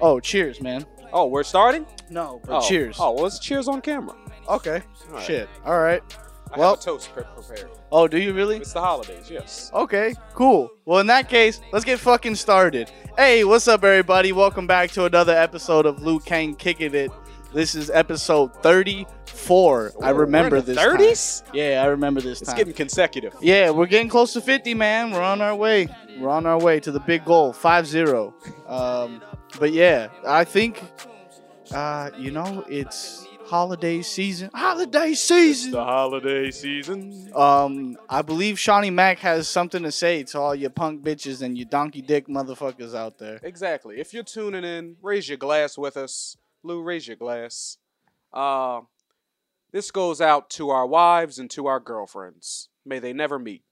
Oh, cheers, man. Oh, we're starting. No, but Oh. cheers. Oh, well, it's cheers on camera. okay. All right. Shit. All right. I Well- have a toast pre- prepared. Oh, do you really? It's the holidays. Yes. Okay, cool. Well, in that case, let's get fucking started. Hey, what's up, everybody? Welcome back to another episode of Liu Kang Kicking It. This is episode 34. I remember we're in the this. time. 30s. Yeah, I remember this It's time. getting consecutive. Yeah, we're getting close to 50, man. We're on our way. We're on our way to the big goal, 5-0. Um, but yeah, I think, uh, you know, it's holiday season. Holiday season. The holiday season. Um, I believe Shawnee Mac has something to say to all your punk bitches and you donkey dick motherfuckers out there. Exactly. If you're tuning in, raise your glass with us. Lou, raise your glass. Uh, this goes out to our wives and to our girlfriends. May they never meet.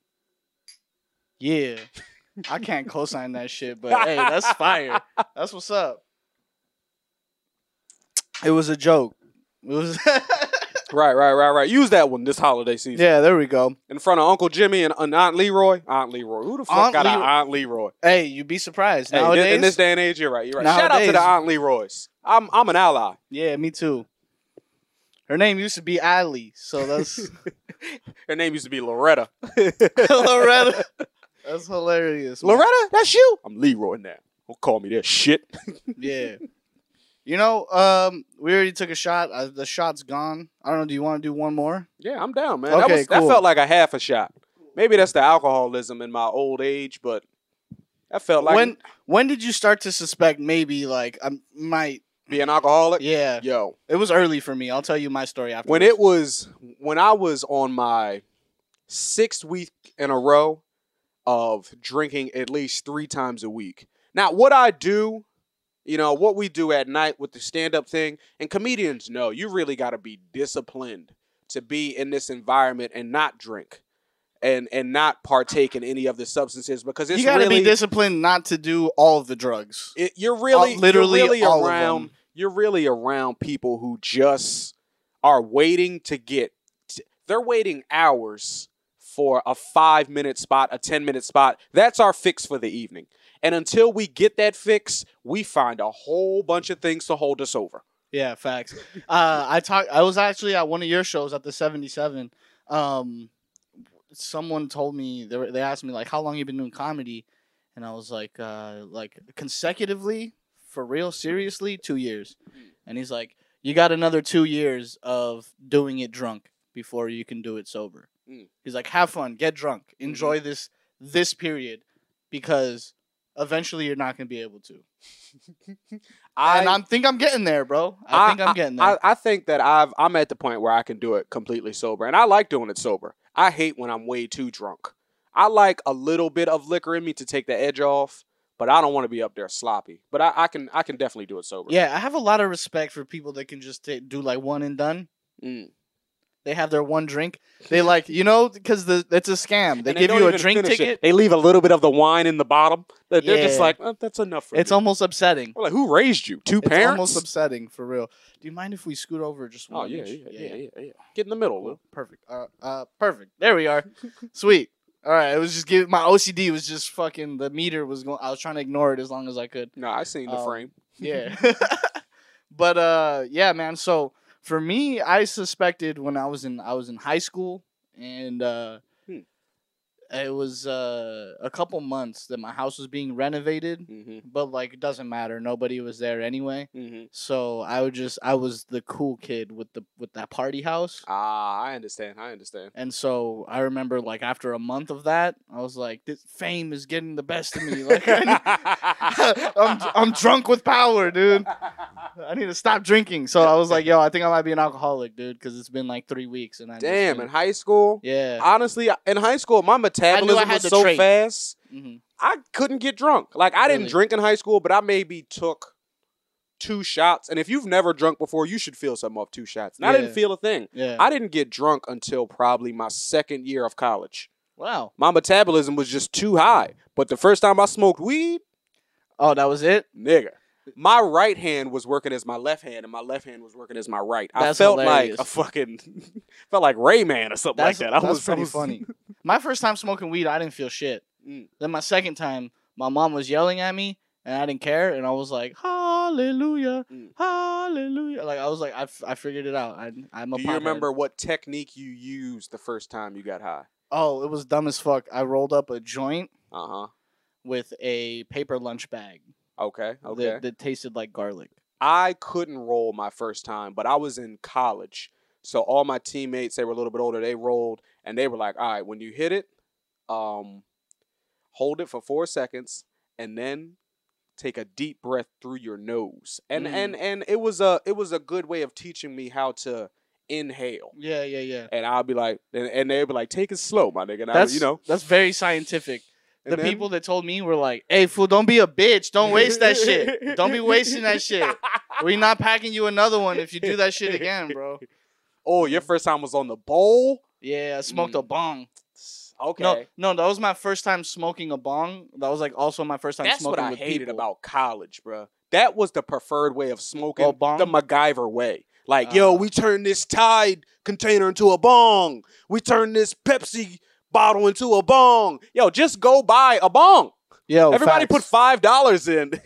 Yeah. I can't co-sign that shit, but hey, that's fire. That's what's up. It was a joke. It was Right, right, right, right. Use that one this holiday season. Yeah, there we go. In front of Uncle Jimmy and, Aunt Leroy. Aunt Leroy. Who the fuck Aunt got an Leroy. Aunt Leroy? Hey, you'd be surprised. Hey, Nowadays, in this day and age, you're right. You're right. Shout out to Nowadays- the Aunt Leroys. I'm I'm an ally. yeah, me too. Her name used to be Ali, so that's Her name used to be Loretta. Loretta. That's hilarious. man. Loretta, that's you. I'm Leroy now. Don't call me that shit. Yeah. You know, um, we already took a shot. Uh, the shot's gone. I don't know. Do you want to do one more? Yeah, I'm down, man. that, Okay, was, that cool. felt like a half a shot. Maybe that's the alcoholism in my old age, but that felt like when when did you start to suspect maybe like I might? be an alcoholic. Yeah, Yo, it was early for me. I'll tell you my story after. when it was when I was on my sixth week in a row of drinking at least three times a week. Now, what I do, you know, what we do at night with the stand up thing, and comedians know you really got to be disciplined to be in this environment and not drink. And, and not partake in any of the substances because it's you got to really be disciplined not to do all of the drugs. it, you're really Uh, literally you're really all of around them. you're really around people who just are waiting to get they're waiting hours for a 5 minute spot a 10 minute spot that's our fix for the evening and until we get that fix we find a whole bunch of things to hold us over Yeah, facts. uh, I talked. I was actually at one of your shows at the seventy seven. Um, someone told me they, were, they asked me like, "How long you been doing comedy?" And I was like, uh, "Like consecutively, for real, seriously, two years." And he's like, "You got another two years of doing it drunk before you can do it sober." Mm. He's like, "Have fun, get drunk, enjoy this this period, because." Eventually, you're not gonna be able to, I and I think I'm getting there, bro. I, think I'm getting there. I, I think that I've I'm at the point where I can do it completely sober, and I like doing it sober. I hate when I'm way too drunk. I like a little bit of liquor in me to take the edge off, but I don't want to be up there sloppy. But I, I can I can definitely do it sober. Yeah, I have a lot of respect for people that can just ta- do like one and done. Mm. They have their one drink. They like, you know, because the it's a scam. They And give don't you a drink finish it. ticket. They leave a little bit of the wine in the bottom. They're, they're just like, "Oh, that's enough for It's me." almost upsetting. We're like, who raised you? Two It's parents? almost upsetting for real. Do you mind if we scoot over just oh one? yeah, inch? yeah, yeah, yeah, yeah, Get in the middle, Lou. Perfect. Uh, uh, perfect. There we are. Sweet. All right. It was just give my OCD was just fucking the meter was going. I was trying to ignore it as long as I could. No, I seen the Um, frame. Yeah. but uh yeah, man. So for me, I suspected when I was in I was in high school and uh. It was uh a couple months that my house was being renovated, Mm-hmm. but like it doesn't matter. Nobody was there anyway. Mm-hmm. So I would just I was the cool kid with the with that party house. Ah, I understand. I understand. And so I remember like after a month of that, I was like, this fame is getting the best of me. Like I I'm I'm drunk with power, dude. I need to stop drinking. So I was like, yo, I think I might be an alcoholic, dude, because it's been like three weeks and I Damn, in high school, yeah. honestly, in high school, my metabolism was so fast, hmm I couldn't get drunk. Like I didn't drink in high school, but I maybe took two shots. And if you've never drunk before, you should feel something off two shots. And I didn't feel a thing. Yeah. I didn't get drunk until probably my second year of college. wow. My metabolism was just too high. But the first time I smoked weed, Oh, that was it. nigga. My right hand was working as my left hand, and my left hand was working as my right. I felt hilarious. like a fucking, felt like Rayman or something That's like that. I that's was I pretty was- funny. My first time smoking weed, I didn't feel shit. Mm. Then my second time, my mom was yelling at me, and I didn't care, and I was like, hallelujah, Mm. hallelujah. Like I was like, I, f- I figured it out. I, I'm a. Do you remember what technique you used the first time you got high? Oh, it was dumb as fuck. I rolled up a joint Uh huh. with a paper lunch bag Okay. Okay. that, that tasted like garlic. I couldn't roll my first time, but I was in college. So all my teammates, they were a little bit older, they rolled and they were like, all right, when you hit it, um, hold it for four seconds and then take a deep breath through your nose. And Mm. and and it was a it was a good way of teaching me how to inhale. Yeah, yeah, yeah. And I'll be like and, and they'd be like, take it slow, my nigga. And That's would, you know. that's very scientific. and The then- people that told me were like, "Hey, fool, don't be a bitch. Don't waste that shit. Don't be wasting that shit. We not packing you another one if you do that shit again, bro." Oh, your first time was on the bowl? Yeah, I smoked a Mm. bong. Okay. No, no, that was my first time smoking a bong. That was like also my first time That's smoking what I with hated people. about college, bruh. That was the preferred way of smoking, Oh, bong? the MacGyver way. Like, yo, Ah. we turn this Tide container into a bong. We turn this Pepsi bottle into a bong. Yo, just go buy a bong. Yo, Everybody put five dollars in.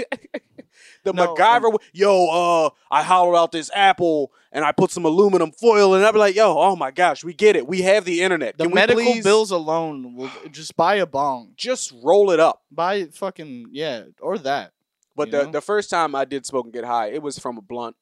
the No, MacGyver, yo, uh, I hollowed out this apple and I put some aluminum foil, and I'd be like, yo, oh my gosh, we get it. We have the internet. the Can medical we please bills alone will just buy a bong. just roll it up? Buy fucking yeah, or that. But the, know? the first time I did smoke and get high, it was from a blunt.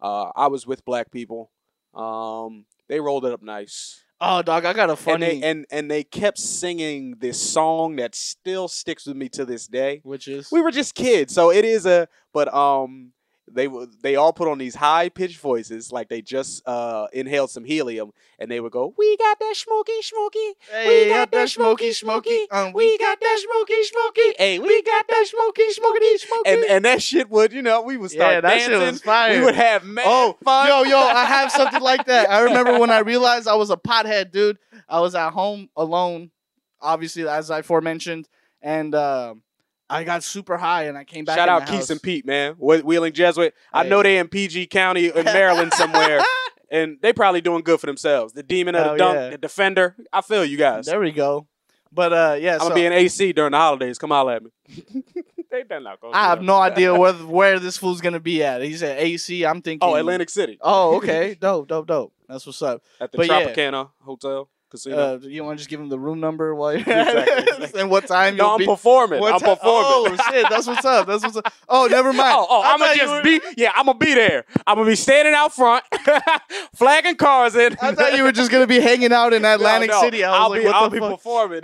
Uh, I was with black people. Um, they rolled it up nice, Oh, dog, I got a and funny, they and and they kept singing this song that still sticks with me to this day. which is We were just kids, so it is a. But um, they w- they all put on these high pitched voices, like they just uh inhaled some helium, and they would go, "We got that smoky, smoky." Hey, We got that smoky, smoky. Um, We got that smoky, smoky. Hey, we got that smoky, smoky, smoky. And and that shit would, you know, we would start yeah, that dancing. shit was fire. We would have mad Oh, fun. yo, yo, I have something like that. I remember when I realized I was a pothead, dude. I was at home alone, obviously, as I aforementioned, and um I got super high, and I came back. Shout out the Keith house. and Pete, man. Whe- Wheeling Jesuit. I know they in PG County in Maryland somewhere, and they probably doing good for themselves. The demon of the Hell dunk, yeah. the defender. I feel you guys. There we go. But uh, yeah, I'm so gonna be in AC during the holidays. Come holler at me. they done not going. I have no idea where where this fool's gonna be at. He's at AC. I'm thinking. Oh, Atlantic City Oh, okay. dope, dope, dope. That's what's up. at the But yeah. Tropicana Hotel Casino. Uh, you want to just give him the room number while you're Exactly, at it? exactly. and what time no, you'll I'm be? performing. what I'm performing. Oh shit, that's what's up. That's what's up. Oh, never mind. Oh, oh I'm gonna just were- be yeah, I'm gonna be there. I'm gonna be standing out front, flagging cars in. I thought you were just gonna be hanging out in Atlantic No, no, City. I was I'll like, be, what I'll the be fuck? performing.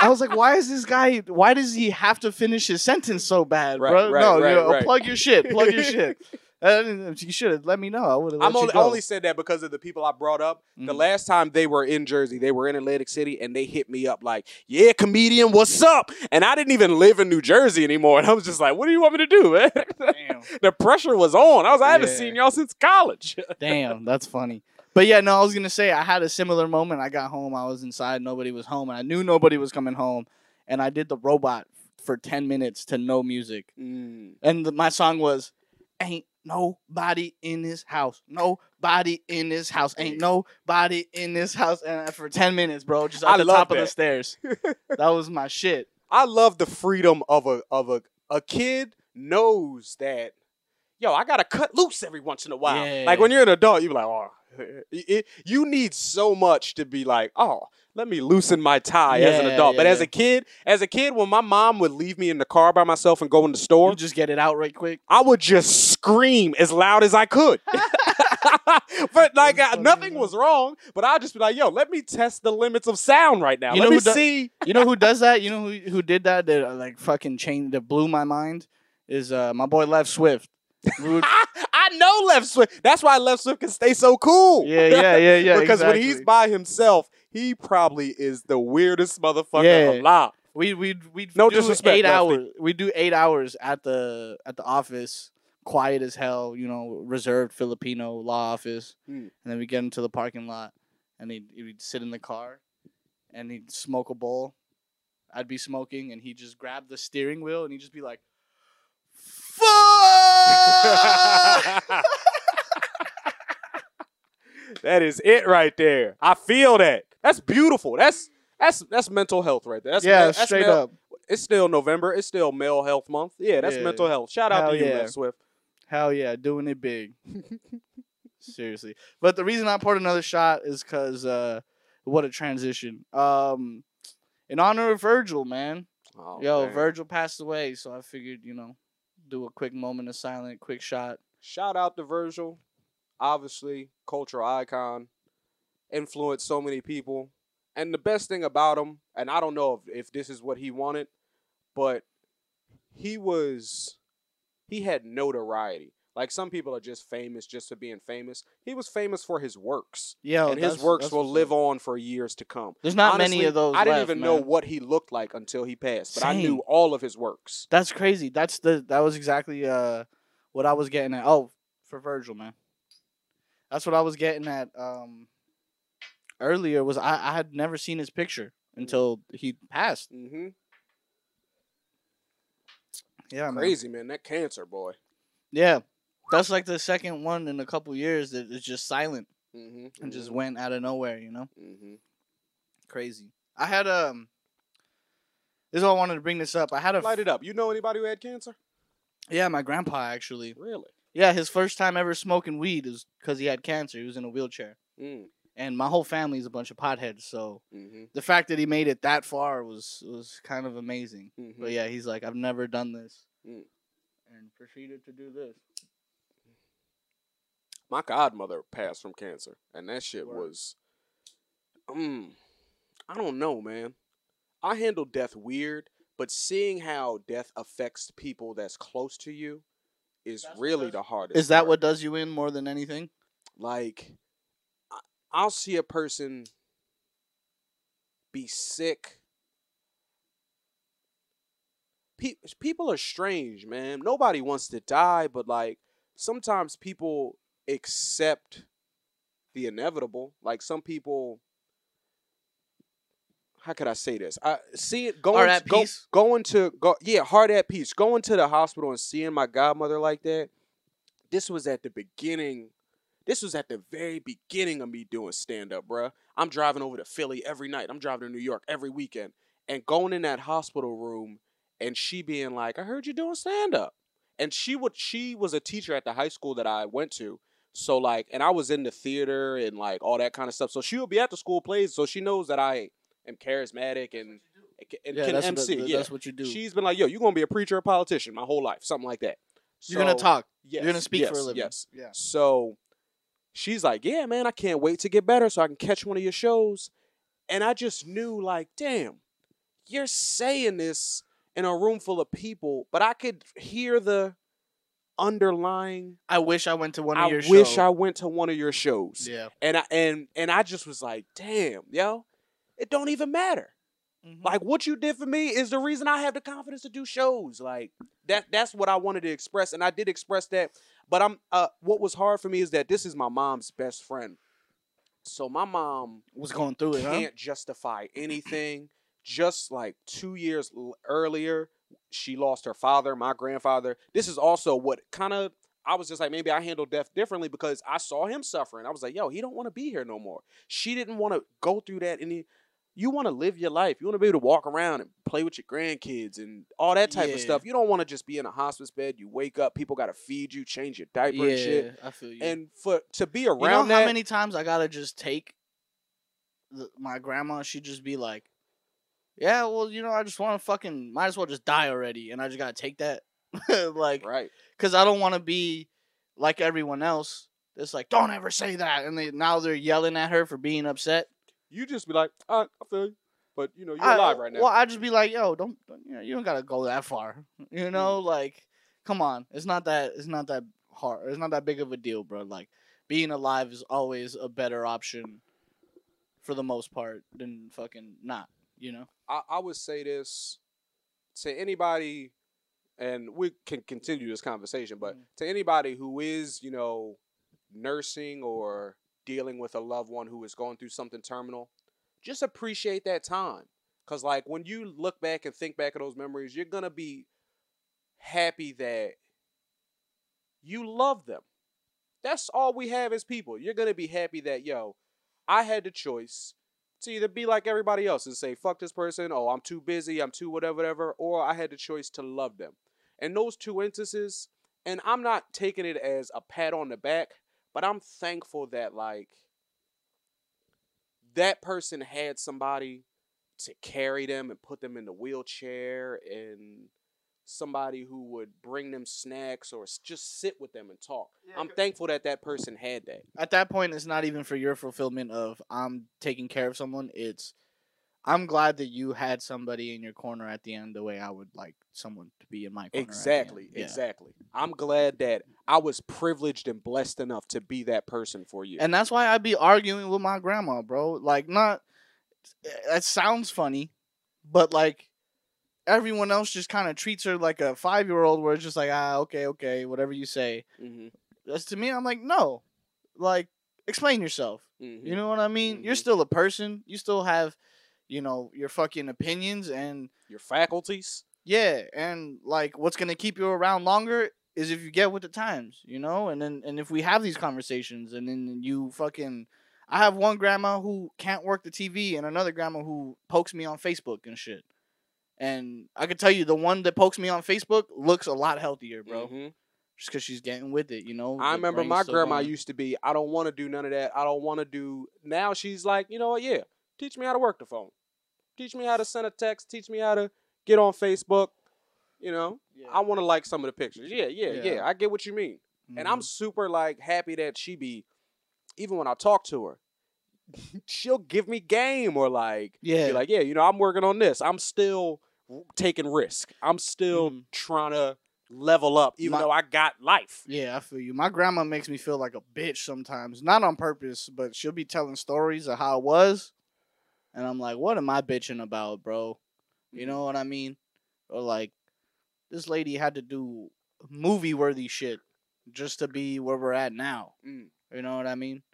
I was like, why is this guy? Why does he have to finish his sentence so bad, Right, bro? right, no, right, you know, plug your shit. Plug your shit. Uh, you should have let me know. I would have. I'm you only, only said that because of the people I brought up. The Mhm. last time they were in Jersey, they were in Atlantic City, and they hit me up like, "Yeah, comedian, what's up?" And I didn't even live in New Jersey anymore, and I was just like, "What do you want me to do, man?" Damn. the pressure was on. I was, I haven't seen y'all since college. Damn, that's funny. But yeah, no, I was gonna say I had a similar moment. I got home, I was inside, nobody was home, and I knew nobody was coming home, and I did the robot for ten minutes to no music, Mm. and the, my song was, "Ain't nobody in this house, nobody in this house, ain't nobody in this house," and for ten minutes, bro, just at I the top of the stairs. that was my shit. I love the freedom of a of a a kid knows that. Yo, I gotta cut loose every once in a while. Yeah. Like when you're an adult, you're like, oh, it, you need so much to be like, oh, let me loosen my tie as an Yeah, adult. but yeah, as a kid, as a kid, when my mom would leave me in the car by myself and go in the store, You just get it out right quick. I would just scream as loud as I could. but like uh, nothing was wrong. But I'd just be like, yo, let me test the limits of sound right now. You let know me who do- see. You know who does that? You know who who did that? That uh, like fucking changed that blew my mind is uh my boy Lev Swift. Would- I know Left Swift. That's why Left Swift can stay so cool. yeah, yeah, yeah, yeah. because when he's by himself, he probably is the weirdest motherfucker Yeah. alive. we we we No do disrespect, eight hours. We do eight hours at the at the office, quiet as hell. You know, reserved Filipino law office, Hmm. and then we get into the parking lot, and he'd, he'd sit in the car, and he'd smoke a bowl. I'd be smoking, and he'd just grab the steering wheel, and he'd just be like, "Fuck!" that is it right there. I feel that. That's beautiful. That's that's that's mental health right there. That's yeah, that's straight male- up. It's still November. It's still Male Health Month. Yeah, that's Yeah. mental health. Shout out Hell to you, yeah. Left Swift. Hell yeah, doing it big. Seriously. But the reason I poured another shot is because uh, what a transition. Um, in honor of Virgil, man. Oh, Yo, damn. Virgil passed away, so I figured, you know, do a quick moment of silence, quick shot. Shout out to Virgil. Obviously, cultural icon. Influenced so many people. And the best thing about him, and I don't know if, if this is what he wanted, but he was he had notoriety. Like some people are just famous just for being famous. He was famous for his works. Yeah, and his works will live on for years to come. There's not Honestly, many of those. I didn't left, even know what he looked like until he passed, but I knew all of his works. That's crazy. That's the that was exactly uh what I was getting at. Oh, for Virgil, man. That's what I was getting at um earlier was I, I had never seen his picture until he passed. hmm Yeah. Crazy man, that cancer boy. Yeah. That's like the second one in a couple years that is just silent hmm and just went out of nowhere, you know? hmm Crazy. I had um this is why I wanted to bring this up. I had a Light it up. You know anybody who had cancer? yeah, my grandpa actually. Really? Yeah, his first time ever smoking weed is because he had cancer. He was in a wheelchair. Mm. And my whole family's a bunch of potheads. So hmm the fact that he made it that far was was kind of amazing. hmm But yeah, he's like, I've never done this, Mm. and proceeded to do this. My godmother passed from cancer, and that shit Word. was. Um, I don't know, man. I handle death weird, but seeing how death affects people that's close to you is That's really the hardest. Is that part. what does you in more than anything? like I'll see a person be sick. Pe- people are strange, man. Nobody wants to die, but like sometimes people accept the inevitable. Like some people how could I say this? I see it going at go- going to go yeah, heart at peace. Going to the hospital and seeing my godmother like that. This was at the beginning this was at the very beginning of me doing stand up, bruh. I'm driving over to Philly every night. I'm driving to New York every weekend. And going in that hospital room and she being like, I heard you doing stand up. And she would she was a teacher at the high school that I went to. So like and I was in the theater and like all that kind of stuff. So she would be at the school plays, so she knows that I am charismatic and and yeah, can that's MC. What, yeah. that's what you do. She's been like, yo, you're gonna be a preacher, or politician my whole life, something like that. You're gonna talk. Yes, You're gonna speak for a living. Yes. Yeah. So she's like, Yeah, man, I can't wait to get better so I can catch one of your shows. And I just knew, like, damn, you're saying this in a room full of people, but I could hear the underlying I wish I went to one of I your shows. I wish shows. I went to one of your shows. Yeah. And I and and I just was like, damn, yo, it don't even matter. Mhm. Like what you did for me is the reason I have the confidence to do shows. Like that that's what I wanted to express and I did express that. But I'm uh what was hard for me is that this is my mom's best friend. So my mom was going through it, huh? can't justify anything. Just like 2 years earlier, she lost her father, my grandfather. This is also what kind of I was just like maybe I handle death differently because I saw him suffering. I was like, "Yo, he don't want to be here no more." She didn't want to go through that any you want to live your life. You want to be able to walk around and play with your grandkids and all that type of stuff. You don't want to just be in a hospice bed. You wake up, people got to feed you, change your diaper and shit. I feel you. And for to be around you know that, how many times I gotta just take the, my grandma? She'd just be like, "Yeah, well, you know, I just want to fucking might as well just die already," and I just gotta take that, like, right? because I don't want to be like everyone else. It's like, don't ever say that, and they now they're yelling at her for being upset. You just be like, "Ah, I feel you," but you know you're I- alive right now. Well, I just be like, "Yo, don't, don't you know, you don't gotta go that far." Mm. You know, like, come on, it's not that, it's not that hard, it's not that big of a deal, bro. Like, being alive is always a better option for the most part than fucking not. You know. I, I would say this to anybody, and we can continue this conversation, but Mhm. to anybody who is, you know, nursing or dealing with a loved one who is going through something terminal, just appreciate that time. Because, like, when you look back and think back of those memories, you're to be happy that you love them. That's all we have as people. You're to be happy that, yo, I had the choice to either be like everybody else and say, fuck this person, oh, I'm too busy, I'm too whatever, whatever, or I had the choice to love them. And those two instances, and I'm not taking it as a pat on the back, but I'm thankful that like that person had somebody to carry them and put them in the wheelchair and somebody who would bring them snacks or just sit with them and talk. I'm thankful that that person had that. At that point, it's not even for your fulfillment of I'm taking care of someone. It's I'm glad that you had somebody in your corner at the end the way I would like someone to be in my corner. at the end. Exactly, Yeah. exactly. I'm glad that I was privileged and blessed enough to be that person for you. And that's why I'd be arguing with my grandma, bro. Like, not that sounds funny, but like everyone else just kind of treats her like a five year old, where it's just like, ah, okay, okay, whatever you say. hmm That's to me, I'm like, no, like explain yourself. hmm You know what I mean? You're Mhm. still a person. You still have, you know, your fucking opinions and Your faculties. yeah, and like what's gonna keep you around longer is if you get with the times, you know, and then and if we have these conversations and then you fucking I have one grandma who can't work the TV and another grandma who pokes me on Facebook and shit. And I could tell you the one that pokes me on Facebook looks a lot healthier, bro. Mhm. Just cause she's getting with it, you know. I remember my grandma used to be, I don't want to do none of that. I don't want to do. Now she's like, you know what? Yeah, teach me how to work the phone. Teach me how to send a text. Teach me how to get on Facebook. You know, Yeah. I want to like some of the pictures. Yeah, yeah, yeah, Yeah. I get what you mean. And I'm Mhm. super like happy that she be, even when I talk to her, she'll give me game or like, yeah, be like, yeah, you know, I'm working on this. I'm still taking risk. I'm still Mhm. trying to level up, even My- though I got life. Yeah, I feel you. My grandma makes me feel like a bitch sometimes. Not on purpose, but she'll be telling stories of how it was. And I'm like, what am I bitching about, bro? You know what I mean? Or like, this lady had to do movie worthy shit just to be where we're at now. Mm. You know what I mean?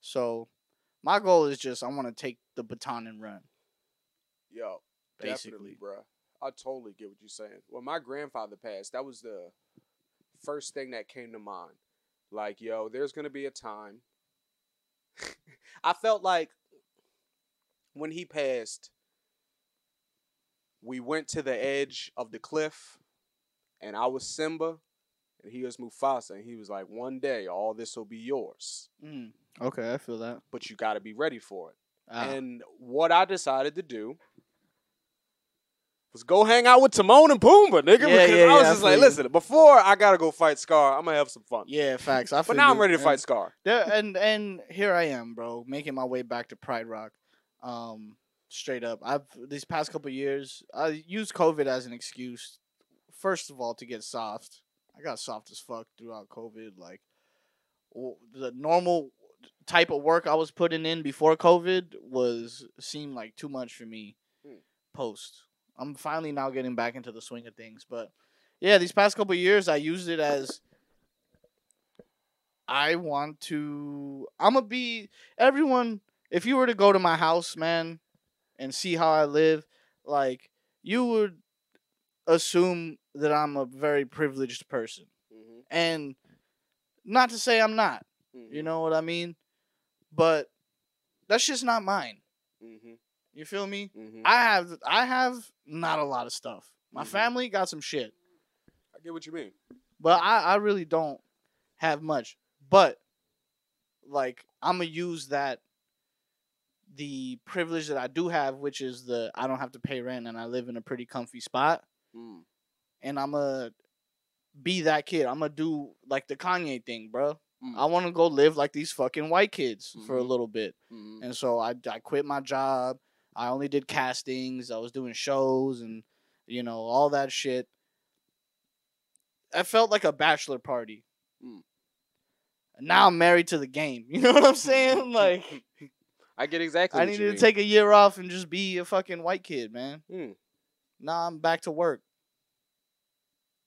So, my goal is just I want to take the baton and run, Yo, definitely, basically. bruh. I totally get what you're saying. When my grandfather passed, that was the first thing that came to mind. Like, yo, there's gonna be a time. I felt like when he passed, we went to the edge of the cliff, and I was Simba, and he was Mufasa, and he was like, "One day, all this will be yours, Mm. Okay, I feel that. but you got to be ready for it." Ah. And what I decided to do was go hang out with Timon and Pumbaa, nigga. Yeah, because yeah, I was yeah, I just like, listen, before I gotta go fight Scar, I'm gonna have some fun. yeah, facts. I feel but now I'm ready to Yeah. fight Scar. There and and here I am, bro, making my way back to Pride Rock. Um, straight up, I've these past couple years, I used COVID as an excuse. First of all, to get soft. I got soft as fuck throughout COVID. Like the normal type of work I was putting in before COVID was seemed like too much for me. Hmm. Post. I'm finally now getting back into the swing of things, but yeah, these past couple years I used it as I want to. I'm gonna be everyone. If you were to go to my house, man, and see how I live, like you would assume that I'm a very privileged person, Mm-hmm. and not to say I'm not. You know what I mean? But that's just not mine. Mm-hmm. You feel me? Mm-hmm. I have I have not a lot of stuff. My Mhm. family got some shit. I get what you mean. But I, I really don't have much. But like I'm gonna use that the privilege that I do have, which is the I don't have to pay rent and I live in a pretty comfy spot, Mm. and I'm gonna be that kid. I'm gonna do like the Kanye thing, bro. Mm. I want to go live like these fucking white kids for a Mhm. little bit, Mm-hmm. and so I I quit my job. I only did castings. I was doing shows and you know all that shit. I felt like a bachelor party. Mm. Now I'm married to the game. You know what I'm saying? Like I get exactly. I needed to mean. take a year off and just be a fucking white kid, man. Mm. Now I'm back to work.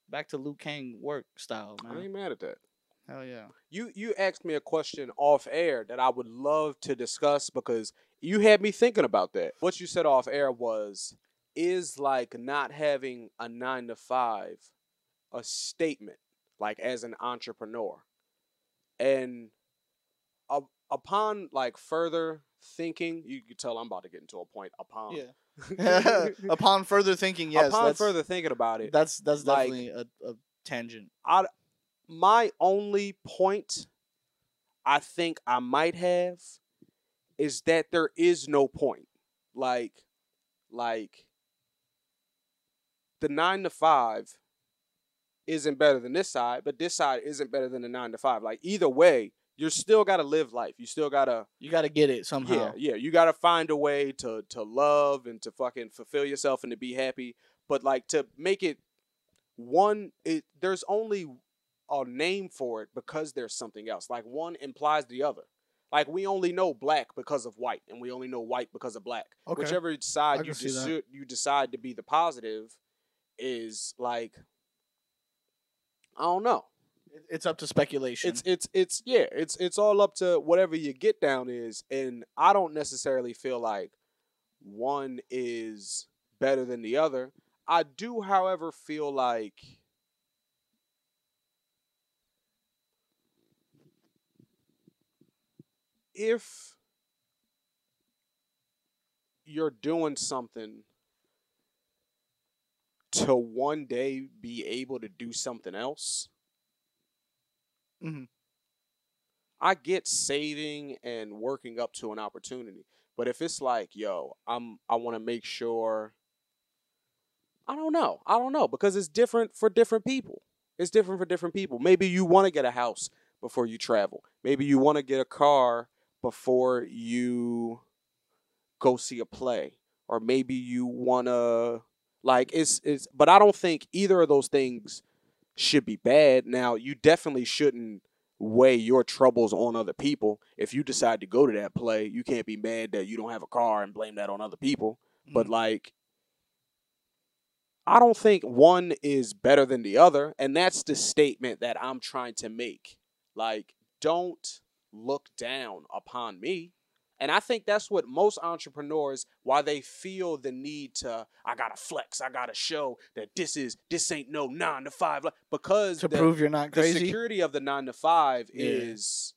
Back to Liu Kang work style, I ain't mad at that. Hell yeah. You you asked me a question off air that I would love to discuss because you had me thinking about that. What you said off air was is like not having a 9 to 5 a statement like as an entrepreneur. And upon like further thinking, you could tell I'm about to get into a point upon. Yeah. Upon further thinking, yes, upon further thinking about it, that's that's like- definitely a, a tangent. I my only point I think I might have is that there is no point. Like like the 9 to 5 isn't better than this side, but this side isn't better than the 9 to 5. Like either way, you still got to live life. You still got to You got to get it somehow. yeah, yeah. You gotta find a way to to love and to fucking fulfill yourself and to be happy. But like to make it one, it there's only a name for it because there's something else. Like one implies the other. Like we only know black because of white, and we only know white because of black. Okay. Whichever side you deci- you decide to be the positive is like I don't know. It- It's up to speculation. It's it's it's yeah, it's it's all up to whatever your get down is, and I don't necessarily feel like one is better than the other. I do, however, feel like if you're doing something to one day be able to do something else, Mhm. I get saving and working up to an opportunity. But if it's like, yo, I'm I want to make sure I don't know. I don't know because it's different for different people. It's different for different people. Maybe you want to get a house before you travel. Maybe you want to get a car before you go see a play or maybe you want to like it's it's but I don't think either of those things should be bad. Now, you definitely shouldn't weigh your troubles on other people. If you decide to go to that play, you can't be mad that you don't have a car and blame that on other people. But mm-hmm. like I don't think one is better than the other, and that's the statement that I'm trying to make. Like don't look down upon me. And I think that's what most entrepreneurs why they feel the need to I gotta flex, I gotta show that this is this ain't no nine to five because to the, prove you're not crazy. the security of the nine to five Yeah. is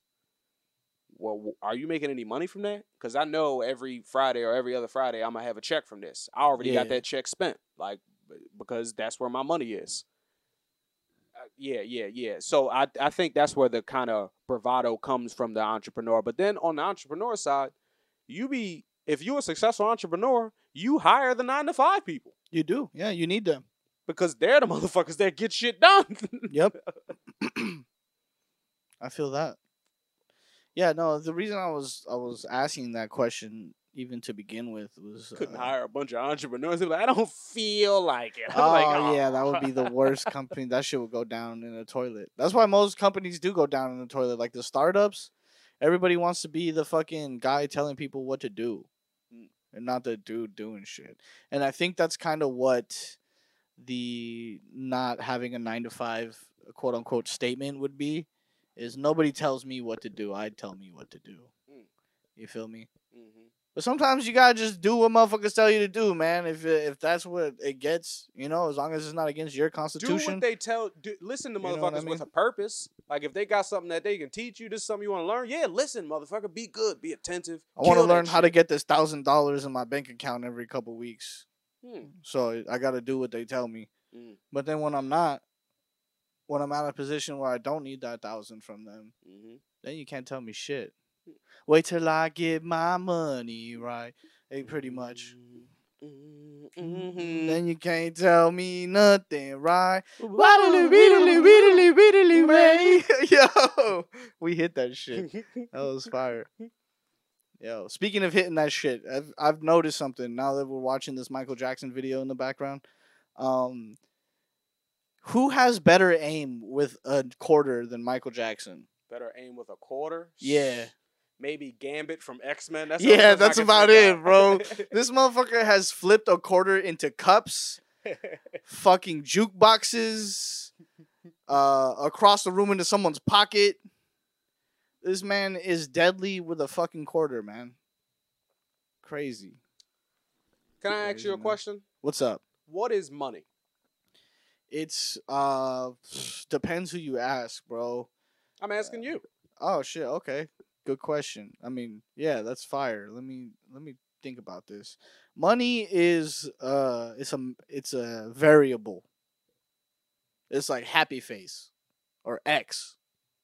well are you making any money from that because i know every friday or every other friday i'm gonna have a check from this i already got that check spent like because that's where my money is yeah yeah yeah so i i think that's where the kind of bravado comes from the entrepreneur but then on the entrepreneur side you be if you're a successful entrepreneur you hire the nine to five people you do. Yeah, you need them. because they're the motherfuckers that get shit done Yep. I feel that. Yeah, no, the reason I was I was asking that question even to begin with was couldn't uh, hire a bunch of entrepreneurs. They're like, I don't feel like it. I'm Oh yeah, that would be the "Oh." worst company. That shit would go down in the toilet. That's why most companies do go down in the toilet. Like the startups, everybody wants to be the fucking guy telling people what to do, Mm. and not the dude doing shit. And I think that's kind of what the not having a nine to five quote unquote statement would be. Is nobody tells me what to do. I tell me what to do. Mm. You feel me? Mhm. But sometimes you gotta just do what motherfuckers tell you to do, man. If if that's what it gets, you know, as long as it's not against your constitution. Do what they tell. Do, listen to You know motherfuckers I with a purpose. Like if they got something that they can teach you, this is something you want to learn. Yeah, listen, motherfucker. Be good. Be attentive. I want to learn how to get this thousand dollars in my bank account every couple weeks, Hmm. so I gotta do what they tell me. Mm. But then when I'm not, when I'm out of position where I don't need that thousand from them, Mhm. then you can't tell me shit. Wait till I get my money right. Hey, pretty much. Mhm. Mhm. Then you can't tell me nothing, right? Waddly. Yo, we hit that shit. That was fire. Yo, speaking of hitting that shit, I've I've noticed something now that we're watching this Michael Jackson video in the background. Um, who has better aim with a quarter than Michael Jackson? Better aim with a quarter. Yeah, Maybe Gambit from X Men. That's Yeah, the only person I that's about it, bro. this motherfucker has flipped a quarter into cups, fucking jukeboxes, uh, across the room into someone's pocket. This man is deadly with a fucking quarter, man. Crazy. Can I ask you a man. question? What's up? What is money? It's uh depends who you ask, bro. I'm asking you. Oh shit, okay. Good question. I mean, yeah, that's fire. Let me let me think about this. Money is uh it's a it's a variable. It's like happy face or X.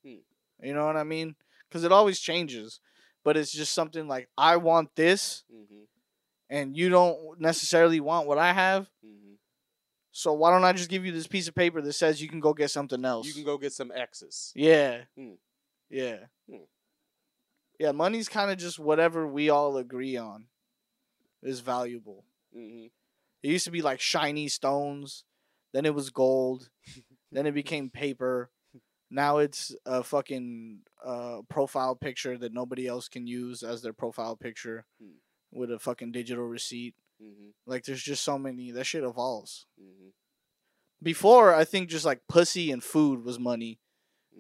Hmm. You know what I mean? Because it always changes, but it's just something like I want this, Mm-hmm. and you don't necessarily want what I have. Mm-hmm. So why don't I just give you this piece of paper that says you can go get something else? You can go get some X's. Yeah. Hmm. Yeah. Hmm. Yeah, money's kind of just whatever we all agree on is valuable. Mm-hmm. It used to be like shiny stones, then it was gold, then it became paper. Now it's a fucking uh, profile picture that nobody else can use as their profile picture Hmm. with a fucking digital receipt. Mm-hmm. Like there's just so many that shit evolves. Mm-hmm. Before I think just like pussy and food was money.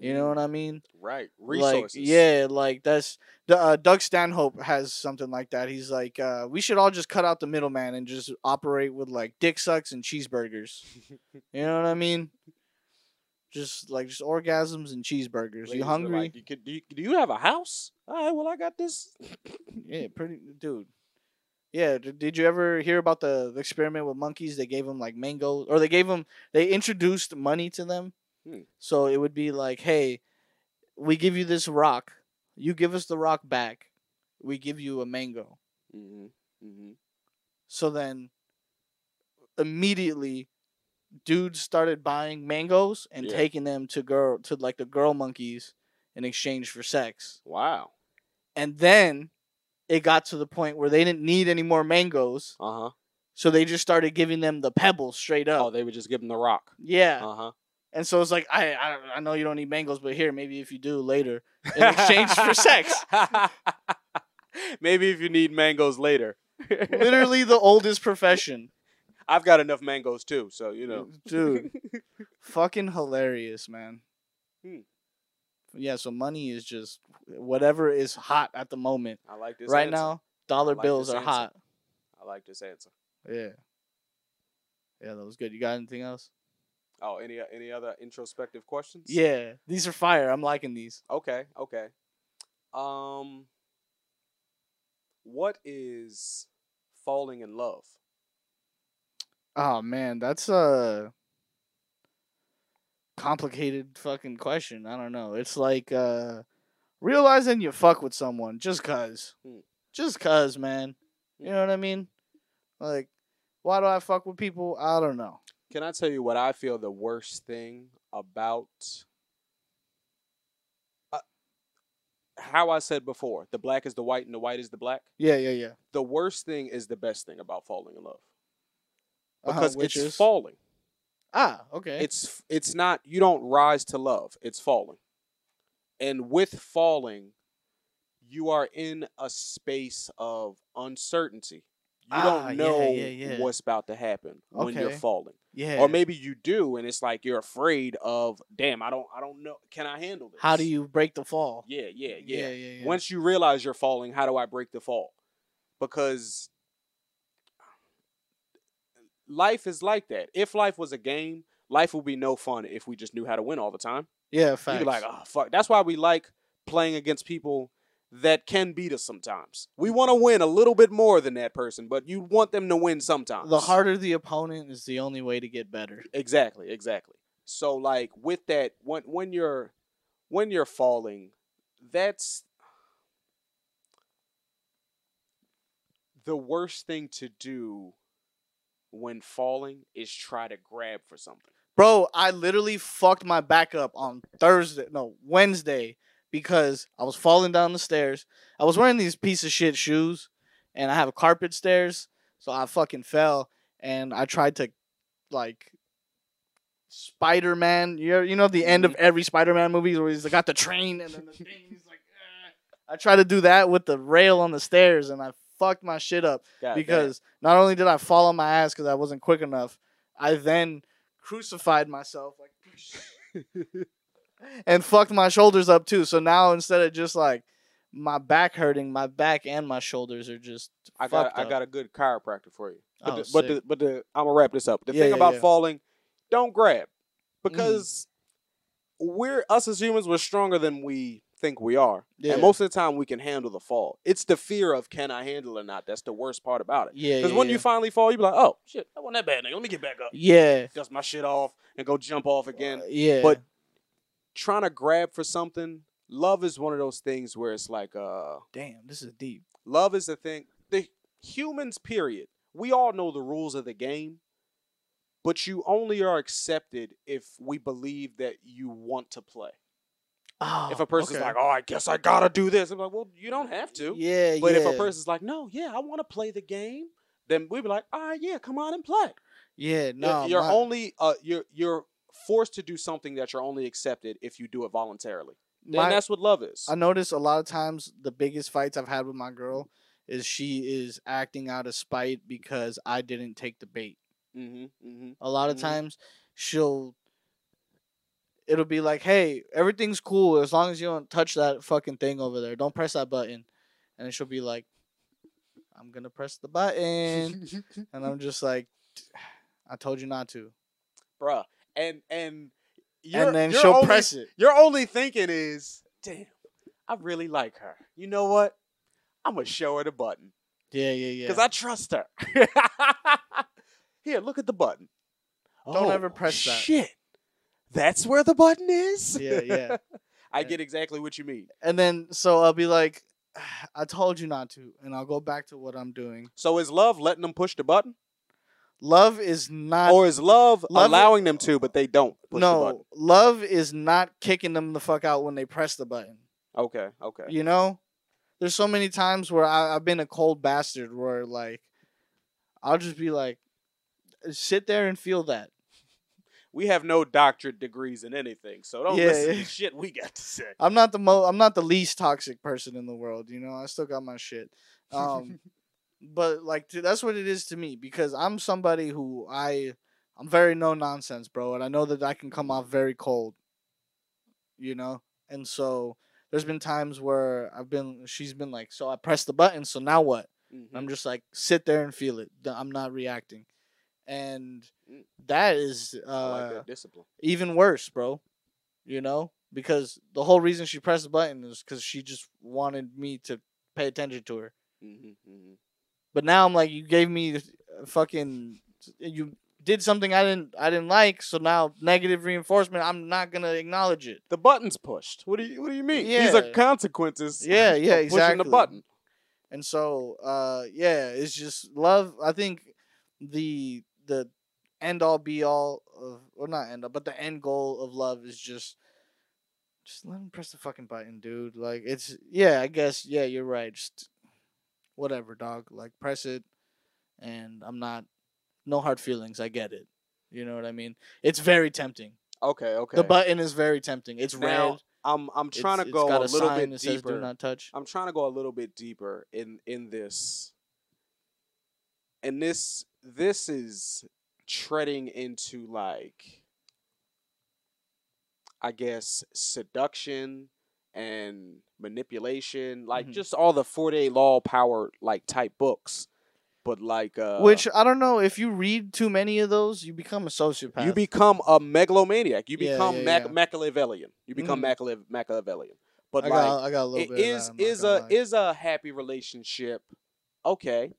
You know what I mean? Right. Like, Resources. yeah, like that's uh, Doug Stanhope has something like that. He's like, uh, we should all just cut out the middleman and just operate with like dick sucks and cheeseburgers. you know what I mean? Just like just orgasms and cheeseburgers. Ladies you hungry? Like, you could, do, you, do you have a house? All right. Well, I got this. yeah, pretty dude. Yeah, did you ever hear about the, the experiment with monkeys? They gave them like mangoes, or they gave them they introduced money to them. Hmm. So it would be like, hey, we give you this rock, you give us the rock back, we give you a mango. Mm-hmm. Mm-hmm. So then, immediately, dudes started buying mangoes and Yeah. taking them to girl to like the girl monkeys in exchange for sex. Wow. And then it got to the point where they didn't need any more mangoes, Uh huh. so they just started giving them the pebbles straight up. Oh, they would just give them the rock. yeah. Uh huh. And so it's like I, I I know you don't need mangoes, but here maybe if you do later in exchange for sex. Maybe if you need mangoes later. Literally the oldest profession. I've got enough mangoes too, so you know. Dude. Fucking hilarious, man. Hmm. Yeah, so money is just whatever is hot at the moment. I like this. right answer. now, dollar like bills are answer. hot. I like this answer. Yeah. Yeah, that was good. You got anything else? Oh, any any other introspective questions? Yeah, these are fire. I'm liking these. Okay. Okay. Um. What is falling in love? Oh man, that's a complicated fucking question. I don't know. It's like uh realizing you fuck with someone just cuz. Hmm. Just cuz, man. You Hmm. know what I mean? Like why do I fuck with people? I don't know. Can I tell you what I feel the worst thing about uh, how I said before, the black is the white and the white is the black? Yeah, yeah, yeah. The worst thing is the best thing about falling in love. Uh-huh, Because which it's is falling. Ah, okay. It's it's not you don't rise to love, it's falling. And with falling, you are in a space of uncertainty. You Ah, don't yeah, know yeah, yeah. what's about to happen when you're falling. yeah. Or maybe you do and it's like you're afraid of, damn, I don't I don't know, can I handle this? how do you break the fall? Yeah, yeah, yeah. yeah, yeah. yeah. Once you realize you're falling, how do I break the fall? Because life is like that. If life was a game, life would be no fun if we just knew how to win all the time. yeah, You'd be like, oh fuck. That's why we like playing against people that can beat us sometimes. We want to win a little bit more than that person, but you want them to win sometimes. the harder the opponent is the only way to get better. Exactly, exactly. So like with that, when when you're when you're falling, that's the worst thing to do when falling is try to grab for something. Bro, I literally fucked my back up on Thursday, no, Wednesday, because I was falling down the stairs. I was wearing these piece of shit shoes, and I have carpet stairs, so I fucking fell, and I tried to, like, Spider Man. You you know the end of every Spider Man movie where he's got the train and then the thing. He's like, "Ah." I tried to do that with the rail on the stairs, and I fucked my shit up God damn. because not only did I fall on my ass because I wasn't quick enough, I then crucified myself like and fucked my shoulders up too. So now instead of just like my back hurting, my back and my shoulders are just I got I got a good chiropractor for you. But Oh, the, but the, but the I'm gonna wrap this up. The Yeah, thing yeah, about yeah. falling, don't grab because we're us as humans. We're stronger than we think we are, Yeah. and most of the time we can handle the fall. It's the fear of can I handle it or not. That's the worst part about it. yeah, Because yeah, when yeah. you finally fall, you be like, oh shit, that wasn't that bad. Nigga. Let me get back up, yeah, dust my shit off, and go jump off again. Uh, yeah, But trying to grab for something, love is one of those things where it's like uh Damn, this is deep. love is the thing. The humans period. We all know the rules of the game, but you only are accepted if we believe that you want to play. Oh, if a person's okay. like, "Oh, I guess I got to do this." I'm like, "Well, you don't have to." yeah, But yeah. if a person's like, "No, yeah, I want to play the game," then we'd be like, "All right, yeah, come on and play." yeah, You're- no, you're my- only uh, you're you're forced to do something that you're only accepted if you do it voluntarily. my- and that's what love is. I notice a lot of times the biggest fights I've had with my girl is she is acting out of spite because I didn't take the bait. mm-hmm, mm-hmm. A lot of Mhm. times she'll it'll be like, "Hey, everything's cool as long as you don't touch that fucking thing over there. Don't press that button." And she'll be like, "I'm going to press the button." and I'm just like, "I told you not to." Bruh. And and you're, and then you're she'll only, press it. Your only thinking is, damn, I really like her. You know what? I'm gonna show her the button Yeah, yeah, yeah. because I trust her. Here, look at the button. Don't Oh, ever press that. Shit, that's where the button is. Yeah, yeah. I get exactly what you mean. And then so I'll be like, ah, I told you not to, and I'll go back to what I'm doing. So is love letting them push the button, Love is not or is love, love- allowing them to, but they don't push the button? no love is not kicking them the fuck out when they press the button. Okay, okay. You know, there's so many times where I, I've been a cold bastard where like I'll just be like, sit there and feel that. We have no doctorate degrees in anything, so don't Yeah, listen yeah. to shit we got to say. I'm not the mo I'm not the least toxic person in the world. You know, I still got my shit. Um, but like t- that's what it is to me because I'm somebody who I I'm very no nonsense, bro, and I know that I can come off very cold. You know, and so there's been times where I've been she's been like, so I press the button, so now what? Mhm. I'm just like sit there and feel it. I'm not reacting, and Mm. that is I like uh, that discipline. even worse, bro. You know, because the whole reason she pressed the button is because she just wanted me to pay attention to her. Mm-hmm, hmm But now I'm like, you gave me uh, fucking, you did something I didn't, I didn't like. So now negative reinforcement. I'm not gonna acknowledge it. The button's pushed. What do you What do you mean? Yeah. These are consequences. Yeah, yeah, pushing exactly. the button. And so, uh, yeah, it's just love. I think the the end all be all of, or not end all, but the end goal of love is just, just let him press the fucking button, dude. Like it's, yeah, I guess, yeah, you're right. Just whatever, dog. Like press it, and I'm not, no hard feelings. I get it. You know what I mean? It's very tempting. Okay, okay. The button is very tempting. It's Now, red. I'm I'm trying It's- to go got a little bit that says, deeper. Do not touch. I'm trying to go a little bit deeper in in this. And this this is treading into like I guess seduction and manipulation, like Mhm. just all the 48 law power like type books. But like uh Which I don't know if you read too many of those, you become a sociopath. you become a megalomaniac. You Yeah, become yeah, Mac- Machiavellian. You become Mhm. Machiavellian. But I like got, I got a little it bit. is is a lie. is a happy relationship okay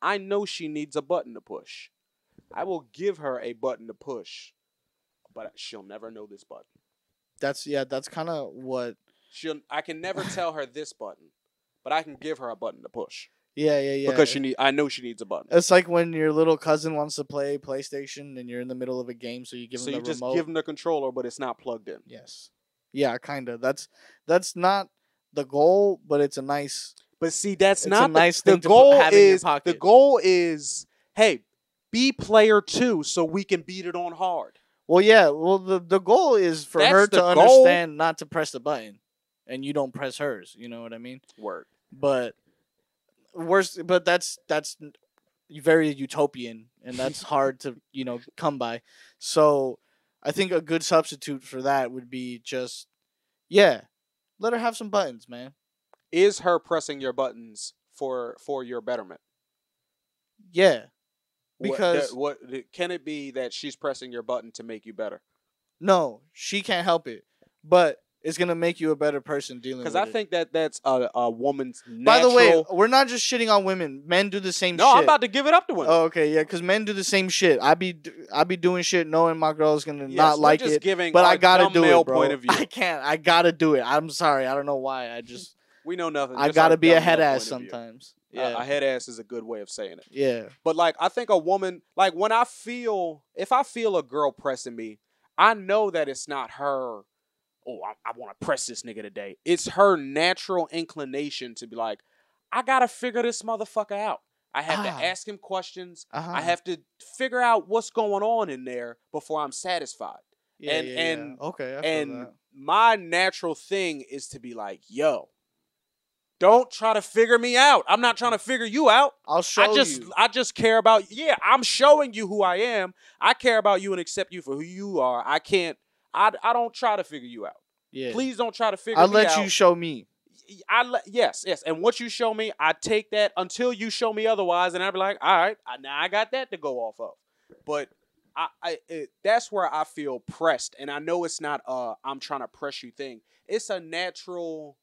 i know she needs a button to push i will give her a button to push but she'll never know this button that's yeah, that's kind of what. She'll i can never tell her this button but i can give her a button to push Yeah, yeah, yeah. because she need i know she needs a button It's like when your little cousin wants to play PlayStation and you're in the middle of a game, so you give so him you the just remote. give them the controller but it's not plugged in Yes. Yeah, kind of. That's that's not the goal, but it's a nice. but see that's not the- nice the, thing to put- goal is the goal is hey be player two so we can beat it on hard Well, yeah. Well, the the goal is for her That's the to goal. understand not to press the button, and you don't press hers. You know what I mean? word But worst. But that's that's very utopian, and that's hard to you know come by. So I think a good substitute for that would be just yeah, let her have some buttons, man. is her pressing your buttons for for your betterment Yeah. What- Because- that- what, can it be that she's pressing your button to make you better? No, she can't help it. But is gonna make you a better person dealing with Because I it. think that that's a, a woman's By natural. the way, we're not just shitting on women. Men do the same no, shit. I'm about to give it up to women. Oh, okay, yeah, because men do the same shit. I be I be doing shit knowing my girl's gonna Yes, not like just it, giving but I gotta do it, bro. point of view. I can't. I gotta do it. I'm sorry. I don't know why. I just we know nothing. I gotta be a head ass point of view. sometimes. Uh, Yeah, a head ass is a good way of saying it. yeah, But like, I think a woman, like when I feel, if I feel a girl pressing me, I know that it's not her. Oh, I, I want to press this nigga today. It's her natural inclination to be like, I gotta figure this motherfucker out. I have Ah. to ask him questions. uh-huh. I have to figure out what's going on in there before I'm satisfied. yeah, and- yeah, yeah. okay, and that. my natural thing is to be like, yo, don't try to figure me out. I'm not trying to figure you out. I'll show I just you. I just care about yeah, I'm showing you who I am. I care about you and accept you for who you are. I can't I, I don't try to figure you out. Yeah, Please don't try to figure me let out. you show me. I let yes, yes. And what you show me, I take that until you show me otherwise and I'll be like, "All right, I, now I got that to go off of." But I, I it, that's where I feel pressed and I know it's not uh I'm trying to press you thing. It's a natural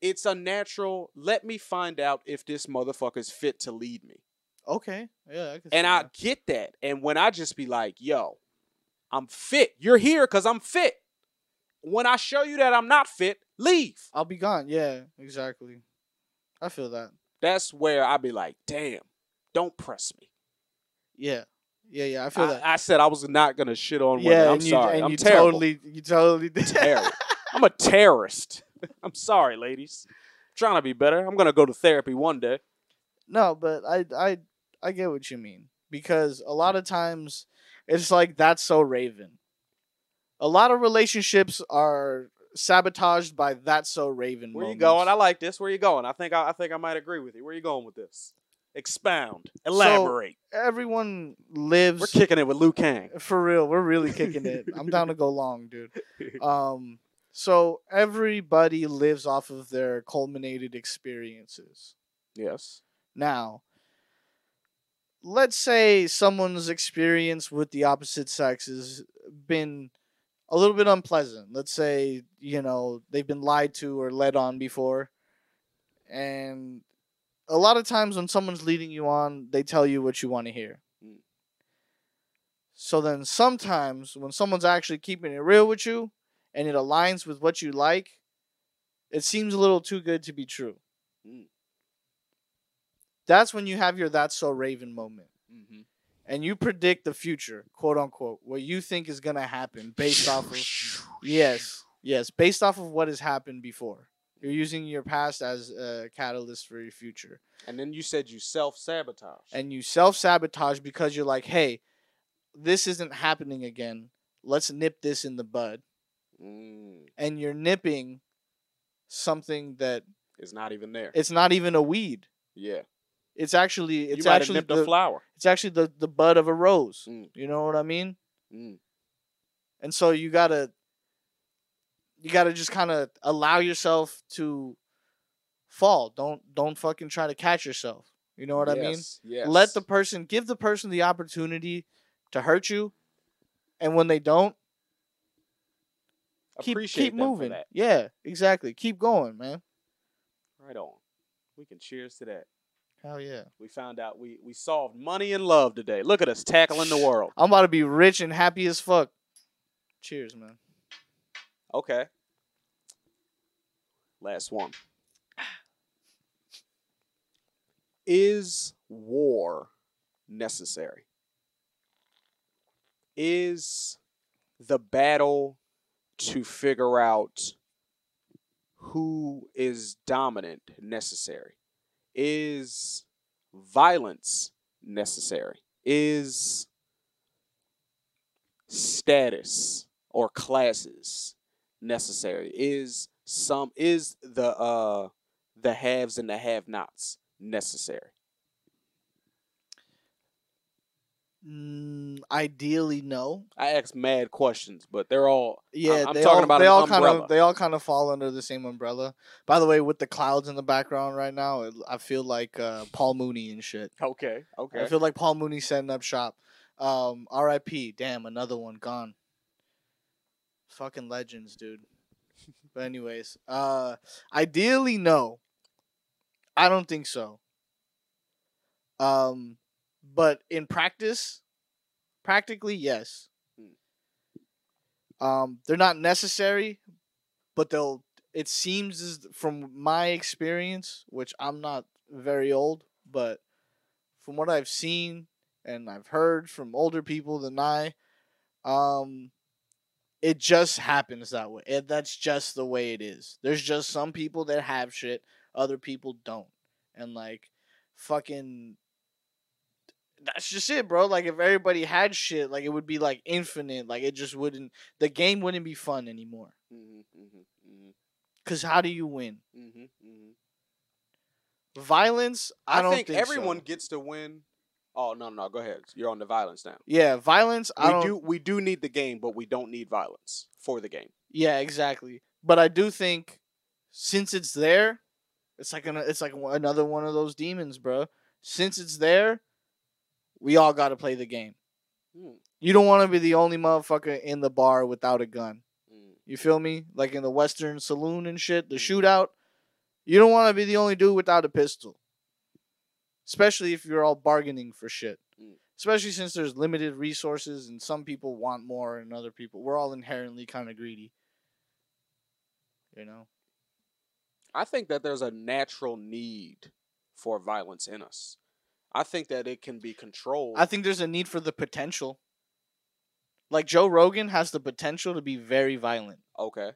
it's a natural let me find out if this motherfucker's fit to lead me. Okay, yeah, I can And I get that. And when I just be like, yo, I'm fit. You're here because I'm fit. When I show you that I'm not fit, leave. I'll be gone. Yeah, exactly. I feel that. That's where I'd be like, damn, don't press me. Yeah, yeah, yeah. I feel I, that. I said I was not gonna shit on women. yeah, I'm you sorry. I'm you terrible. totally, you totally did. Terrible. I'm a terrorist. I'm sorry, ladies. trying to be better. I'm gonna go to therapy one day. No, but I I I get what you mean because a lot of times it's like that's so Raven. A lot of relationships are sabotaged by that's so Raven. Where you going? I like this. Where you going? I think I, I think I might agree with you. Where you going with this? Expound. Elaborate. Everyone lives We're kicking it with Liu Kang. for real. We're really kicking it. I'm down to go long, dude. Um, so everybody lives off of their culminated experiences. Yes. Now, let's say someone's experience with the opposite sex has been a little bit unpleasant. Let's say, you know, they've been lied to or led on before. And a lot of times when someone's leading you on, they tell you what you want to hear. Mm. So then sometimes when someone's actually keeping it real with you and it aligns with what you like, it seems a little too good to be true. Mm. That's when you have your that's so raven moment. Mm-hmm. And you predict the future, quote unquote, what you think is gonna happen based off of Yes. Yes. Based off of what has happened before. You're using your past as a catalyst for your future. And then you said you self sabotage. And you self sabotage because you're like, hey, this isn't happening again. Let's nip this in the bud. mm, And you're nipping something that it's not even there. it's not even a weed. yeah. It's actually it's actually nipped the, flower. it's actually the, the bud of a rose. Mm. You know what I mean? Mm. And so you gotta you gotta just kind of allow yourself to fall. Don't don't fucking try to catch yourself. You know what I mean? Yes, Yes. Let the person give the person the opportunity to hurt you, and when they don't, keep appreciate keep moving. Yeah, exactly. Keep going, man. Right on. We can cheers to that. Hell yeah. We found out we we solved money and love today. Look at us tackling the world. I'm about to be rich and happy as fuck. Cheers, man. Okay. Last one. Is war necessary? Is the battle to figure out who is dominant necessary? Is violence necessary? Is status or classes necessary? Is some is the uh the haves and the have-nots necessary? Mm, ideally, no. I ask mad questions, but they're all Yeah, I'm talking all, about they all kind of they all kind of fall under the same umbrella. By the way, with the clouds in the background right now, it, I feel like uh, Paul Mooney and shit. okay. Okay. I feel like Paul Mooney setting up shop. Um, R.I.P. Damn, another one gone. Fucking legends, dude. but anyways, uh, ideally no. I don't think so. Um, but in practice, practically yes. Um, they're not necessary, but they'll. It seems as from my experience, which I'm not very old, but from what I've seen and I've heard from older people than I, um, it just happens that way. And that's just the way it is. There's just some people that have shit, other people don't. And like fucking that's just it, bro. Like if everybody had shit, like it would be like infinite. Like it just wouldn't the game wouldn't be fun anymore. Mm-hmm, mm-hmm, Cuz how do you win? mm-hmm, mm-hmm. Violence, I, I, don't think, think, everyone so. gets to win. Oh no, no, go ahead. You're on the violence now. Yeah, violence, I We do we do need the game, but we don't need violence for the game. Yeah, exactly. But I do think since it's there, it's like an, it's like another one of those demons, bro. Since it's there, we all got to play the game. Mm, You don't want to be the only motherfucker in the bar without a gun. mm. You feel me? Like in the Western saloon and shit, the Mm. shootout. You don't want to be the only dude without a pistol. Especially if you're all bargaining for shit. Mm. Especially since there's limited resources and some people want more and other people. We're all inherently kind of greedy. You know? I think that there's a natural need for violence in us. I think that it can be controlled. I think there's a need for the potential. Like Joe Rogan has the potential to be very violent. okay.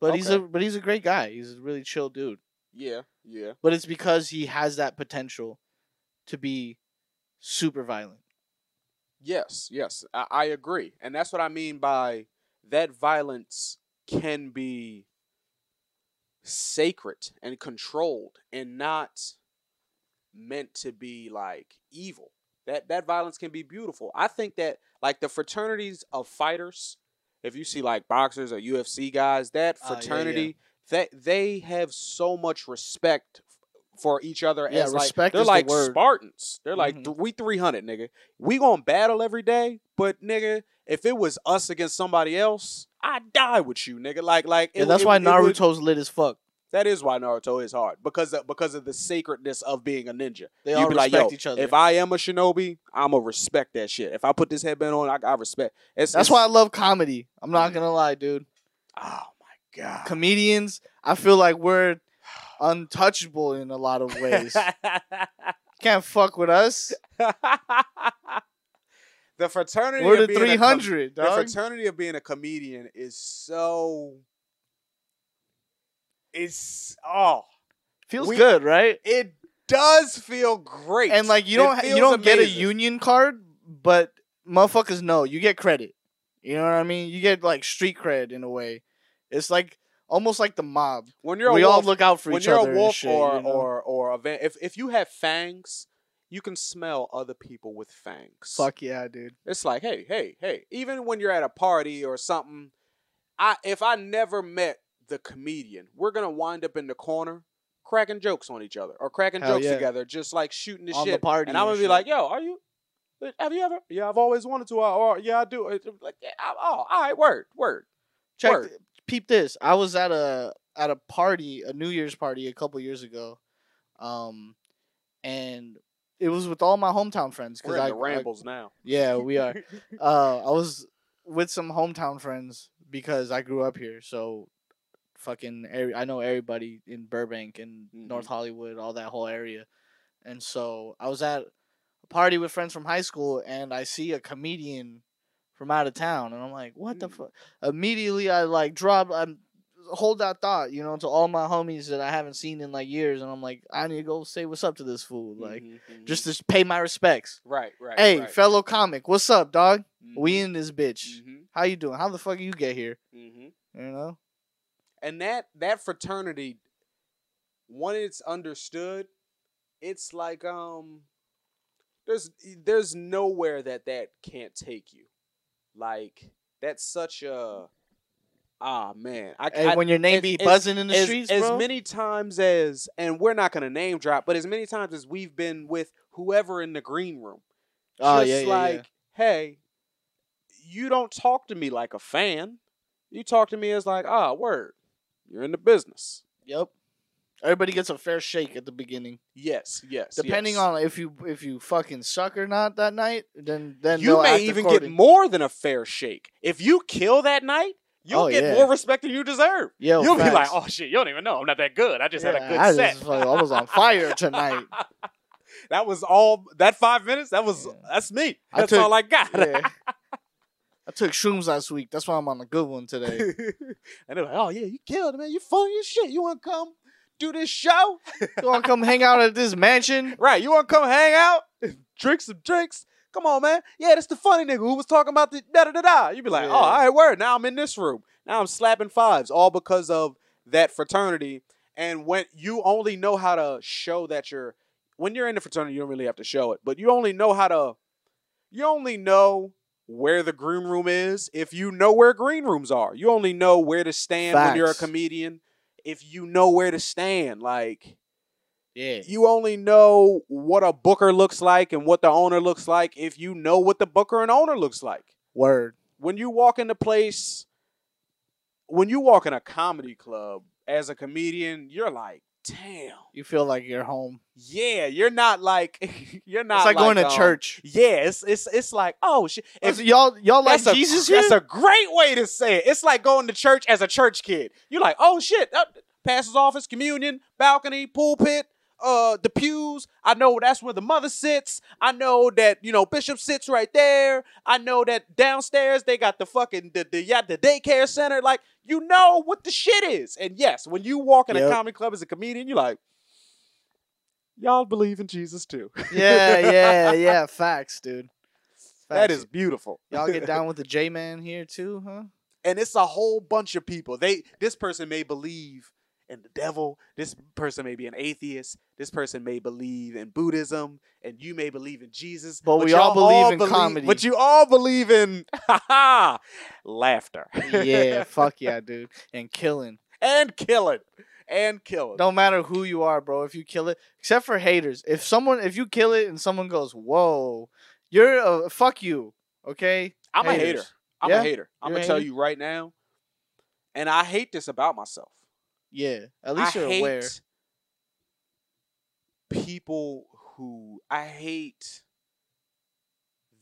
But he's a but he's a great guy. He's a really chill dude. Yeah, yeah. But it's because he has that potential to be super violent. Yes, yes. I, I agree. And that's what I mean by that violence can be sacred and controlled and not meant to be like evil. That that violence can be beautiful. I think that like the fraternities of fighters, if you see like boxers or UFC guys, that Ah, yeah, yeah. fraternity that they have so much respect for each other Yeah, as like respect they're is the like. Spartans. They're like Mhm. th- we 300 nigga. We going to battle every day, but nigga, if it was us against somebody else, I'd die with you, nigga. Like like Yeah, it- that's it- why it would- Naruto's lit as fuck. That is why Naruto is hard because of, because of the sacredness of being a ninja. They all like, respect yo, each other. if I am a shinobi, I'ma respect that shit. If I put this headband on, I, I respect. It's, That's it's- why I love comedy. I'm not mm. gonna lie, dude. Oh my god. Comedians, I feel like we're untouchable in a lot of ways. Can't fuck with us. the fraternity. We're the being a com- 300, The fraternity of being a comedian is so. It's oh, Feels we- good, right? it does feel great. And like you don't you don't get a union card, but motherfuckers know you get credit. You know what I mean? You get like street cred in a way. It's like almost like the mob. when you're we a all wolf, look out for each other. when you're a wolf shit, or you know? or or a van, if if you have fangs, you can smell other people with fangs. fuck yeah, dude. It's like, hey, hey, hey. Even when you're at a party or something, I if I never met the comedian, we're gonna wind up in the corner cracking jokes on each other or cracking Hell jokes yeah. together, just like shooting the On the shit. party and I'm and gonna be shit. like, yo, are you? Have you ever? Yeah, I've always wanted to. uh, Or yeah, I do. It's Like, yeah, I- oh, all right, word, word. Check, Word. th- peep this. I was at a at a party, a New Year's party, a couple years ago, um, and it was with all my hometown friends. We're in I, the I- rambles now. yeah, we are. uh, I was with some hometown friends because I grew up here. So, fucking, every, I know everybody in Burbank and North Mhm. Hollywood, all that whole area. And so I was at a party with friends from high school, and I see a comedian from out of town, and I'm like, what the Mm. fuck? Immediately, I like drop. I'm hold that thought, you know, to all my homies that I haven't seen in like years, and I'm like, I need to go say what's up to this fool, like Mhm, mhm. just to pay my respects. right, right. Hey, right. fellow comic, what's up, dog? We Mhm, in this bitch. mhm, How you doing? How the fuck you get here? mhm. You know? And that that fraternity when it's understood it's like um there's there's nowhere that that can't take you like that's such a ah man i, Hey, I when your name as- be as- buzzing in the as, streets, as bro. many times as and we're not gonna name drop but as many times as we've been with whoever in the green room Oh, just yeah, yeah, yeah. like hey you don't talk to me like a fan you talk to me as like ah word You're in the business. Yep. Everybody gets a fair shake at the beginning. Yes, yes. Depending yes. on if you if you fucking suck or not that night, then then you may even according. get more than a fair shake. If you kill that night, you'll Oh, get yeah. more respect than you deserve. Yo, you'll be like, oh shit, you don't even know. I'm not that good. I just had a good I set. just fucking- I was on fire tonight. that was all that five minutes. That was Yeah. that's me. That's took- all I got. I took shrooms last week. That's why I'm on a good one today. and they're like, oh yeah, you killed it, man. You funny as shit. You want to come do this show? you want to come hang out at this mansion? right. You want to come hang out, drink some drinks. Come on, man. Yeah, that's the funny nigga who was talking about the da da da da. You'd be like, oh, Yeah. oh, all right, word. Now I'm in this room. Now I'm slapping fives, all because of that fraternity. And when you only know how to show that you're, when you're in the fraternity, you don't really have to show it, but you only know how to, you only know where the green room is if you know where green rooms are. You only know where to stand when you're a comedian if you know where to stand. Like, Yeah. you only know what a booker looks like and what the owner looks like if you know what the booker and owner looks like. Word. When you walk in a place, when you walk in a comedy club as a comedian, you're like, damn. You feel like you're home. Yeah, you're not like you're not it's like, going to um, church. Yeah, it's it's it's like, oh shit. If, y'all y'all like that's a, Jesus here? That's a great way to say it. It's like going to church as a church kid. You're like, oh shit, uh, pastor's office, communion, balcony, pulpit, uh, the pews. I know that's where the mother sits. I know that you know bishop sits right there. I know that downstairs they got the fucking the the, yeah, the daycare center. Like you know what the shit is. And yes, when you walk in a comedy club as a comedian, you're like. Y'all believe in Jesus too. yeah, yeah, yeah. Facts, dude. That Facts. is beautiful. Y'all get down with the J man here too, huh? and it's a whole bunch of people. They this person may believe in the devil. This person may be an atheist. This person may believe in Buddhism, and you may believe in Jesus. But we y'all all believe in comedy. But you all believe in laughter. yeah, fuck yeah, dude. And killing. and killing, and killing. Don't matter who you are, bro. If you kill it, except for haters. If someone, if you kill it and someone goes, "Whoa," you're a fuck you. Okay. I'm a hater. I'm Yeah? a hater. I'm You're gonna tell you right now, and I hate this about myself. Yeah. At least I you're hate aware. people who I hate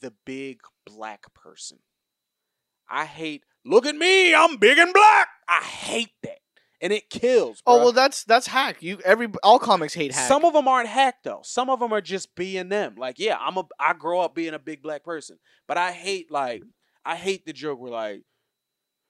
the big black person. I hate look at me, I'm big and black. I hate that. And it kills. Oh well, that's that's hack. You every all comics hate hack. Some of them aren't hack though. Some of them are just being them. Like, yeah, I'm a I grow up being a big black person. But I hate like I hate the joke where like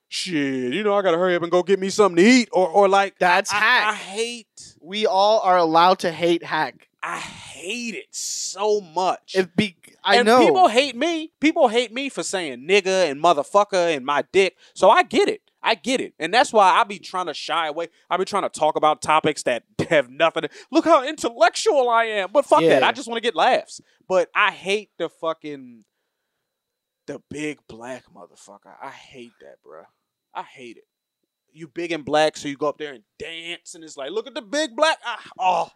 shit, you know, I gotta hurry up and go get me something to eat. Or or like That's I, hack. I hate we all are allowed to hate hack. I hate it so much. If be, I and know. people hate me. People hate me for saying nigga and motherfucker and my dick. So I get it. I get it. And that's why I be trying to shy away. I be trying to talk about topics that have nothing to look how intellectual I am. But fuck that. I just want to get laughs. But I hate the fucking the big black motherfucker. I hate that, bruh. I hate it. You big and black, so you go up there and dance, and it's like, look at the big black. Ah, oh,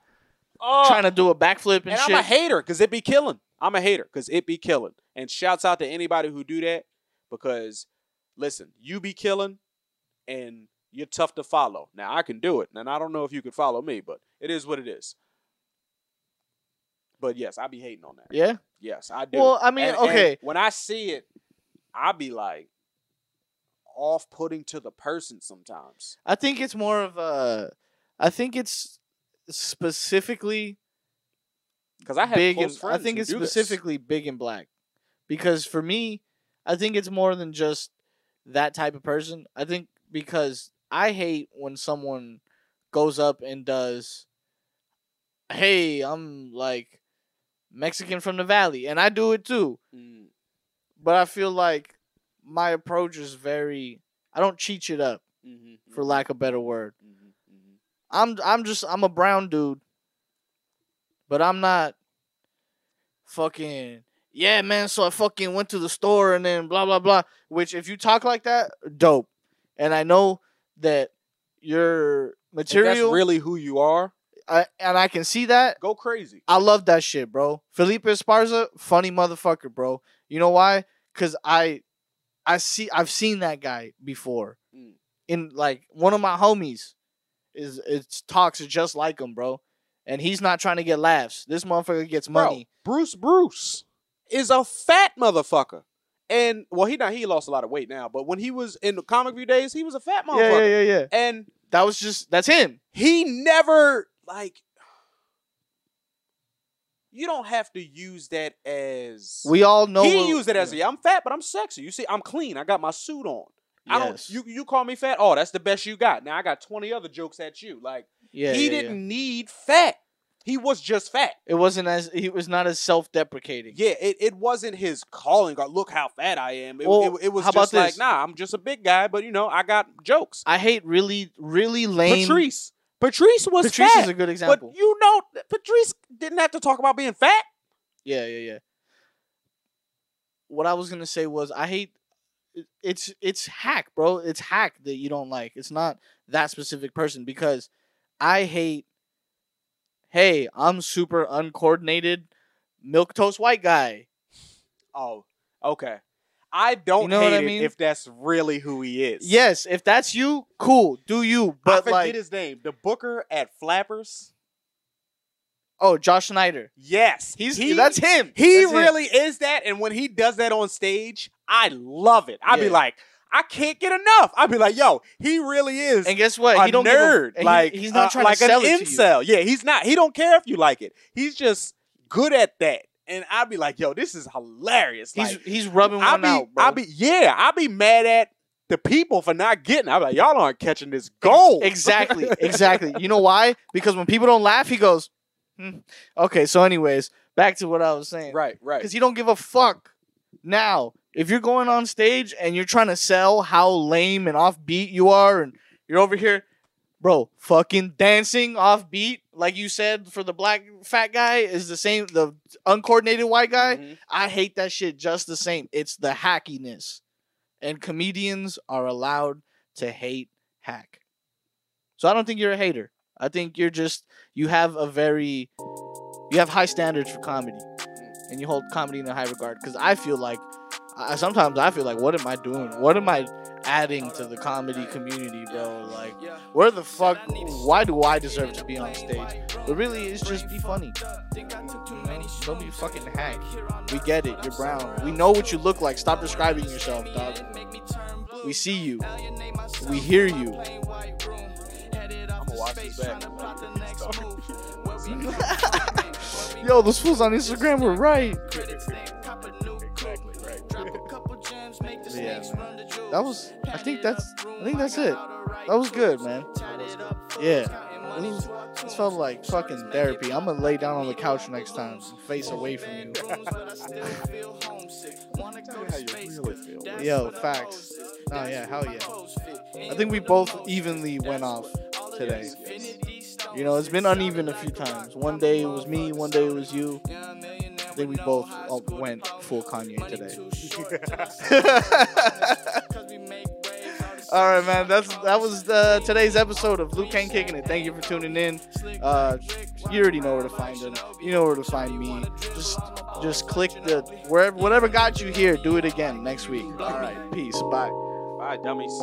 oh. trying to do a backflip and, And shit. I'm a hater because it be killing. I'm a hater because it be killing. And shouts out to anybody who do that because listen, you be killing and you're tough to follow. Now I can do it, and I don't know if you could follow me, but it is what it is. But yes, I be hating on that. yeah. Yes, I do. Well, I mean, And- and okay. when I see it, I be like off-putting to the person sometimes. I think it's more of a. I think it's specifically Because I have big close and friends I think it's do this. specifically big and black. Because for me, I think it's more than just that type of person. I think because I hate when someone goes up and does hey, I'm like Mexican from the valley and I do it too. Mm, But I feel like my approach is very I don't cheat it up mhm, for mhm, lack of a better word. mhm, mhm. I'm I'm just I'm a brown dude. But I'm not fucking yeah, man, so I fucking went to the store and then blah blah blah. Which if you talk like that, dope. And I know that your material that's really who you are, I, and I can see that. go crazy. I love that shit, bro. Felipe Esparza, funny motherfucker, bro. You know why? Cause I I see I've seen that guy before Mm. in like one of my homies is it talks just like him, bro. And he's not trying to get laughs. This motherfucker gets Bro, money. Bruce Bruce is a fat motherfucker. And well, he not he lost a lot of weight now, but when he was in the comic view days, he was a fat yeah, motherfucker. yeah, yeah, yeah. And That was just that's him. he never like you don't have to use that as We all know he used it as a, yeah, I'm fat, but I'm sexy. You see, I'm clean. I got my suit on. I don't Yes. you you call me fat? Oh, that's the best you got. Now I got 20 other jokes at you. Like yeah, he yeah, yeah. didn't need fat. He was just fat. It wasn't as he was not as self-deprecating. Yeah, it, it wasn't his calling. God, look how fat I am. It, Well, it, it was how about just like, this? nah, I'm just a big guy, but you know, I got jokes. I hate really, really lame. Patrice. Patrice was Patrice fat. is a good example. But you know, Patrice didn't have to talk about being fat. Yeah, yeah, yeah. What I was gonna say was I hate it's it's hack, bro. It's hack that you don't like. It's not that specific person because I hate hey, I'm super uncoordinated milk toast white guy. Oh, okay. I don't You know hate I it mean? if that's really who he is. Yes, if that's you, cool, do you. I But forget like his name. The Booker at Flappers. oh, Josh Schneider. Yes, He's he, that's him. He That's him. really is that, and when he does that on stage, I love it. I'd be like, I can't get enough. I'd be like, yo, he really is And guess what? a he don't nerd. he- like he's not uh, trying like to sell an it to you. incel. Yeah, he's not. He don't care if you like it. He's just good at that. And I'd be like, yo, this is hilarious. He's Like, he's rubbing I one be, out, bro. I be, yeah, I be mad at the people for not getting. it. I'm like, y'all aren't catching this gold. Exactly, exactly. You know why? Because when people don't laugh, he goes, hmm. "Okay." So, anyways, back to what I was saying. right, right. Because he don't give a fuck. Now, if you're going on stage and you're trying to sell how lame and offbeat you are, and you're over here, bro, fucking dancing off beat, like you said for the black fat guy, is the same. The uncoordinated white guy, Mhm. I hate that shit just the same. It's the hackiness. And comedians are allowed to hate hack. So I don't think you're a hater. I think you're just you have a very you have high standards for comedy. And you hold comedy in a high regard cuz I feel like I, sometimes I feel like what am I doing? What am I adding to the comedy community, bro? Like where the fuck why do I deserve to be on stage? But really it's just be funny. Don't be fucking hack. We get it. You're brown. We know what you look like. Stop describing yourself, dog. We see you. We hear you. I'm gonna watch this back. Yo, those fools on Instagram were right. Yeah, man. That was. I think that's. I think that's it. That was good, man. Yeah. It was- This felt like fucking therapy. I'm gonna lay down on the couch next time, face away from you. Yo, facts. Oh yeah, hell yeah. I think we both evenly went off today. You know, it's been uneven a few times. One day it was me, one day it was you. I think we both uh, went full Kanye today. All right, man. That's that was uh, today's episode of Liu Kang kicking it. Thank you for tuning in. Uh, you already know where to find him. You know where to find me. Just just click the wherever whatever got you here. Do it again next week. All right. Peace. Bye. Bye, dummies.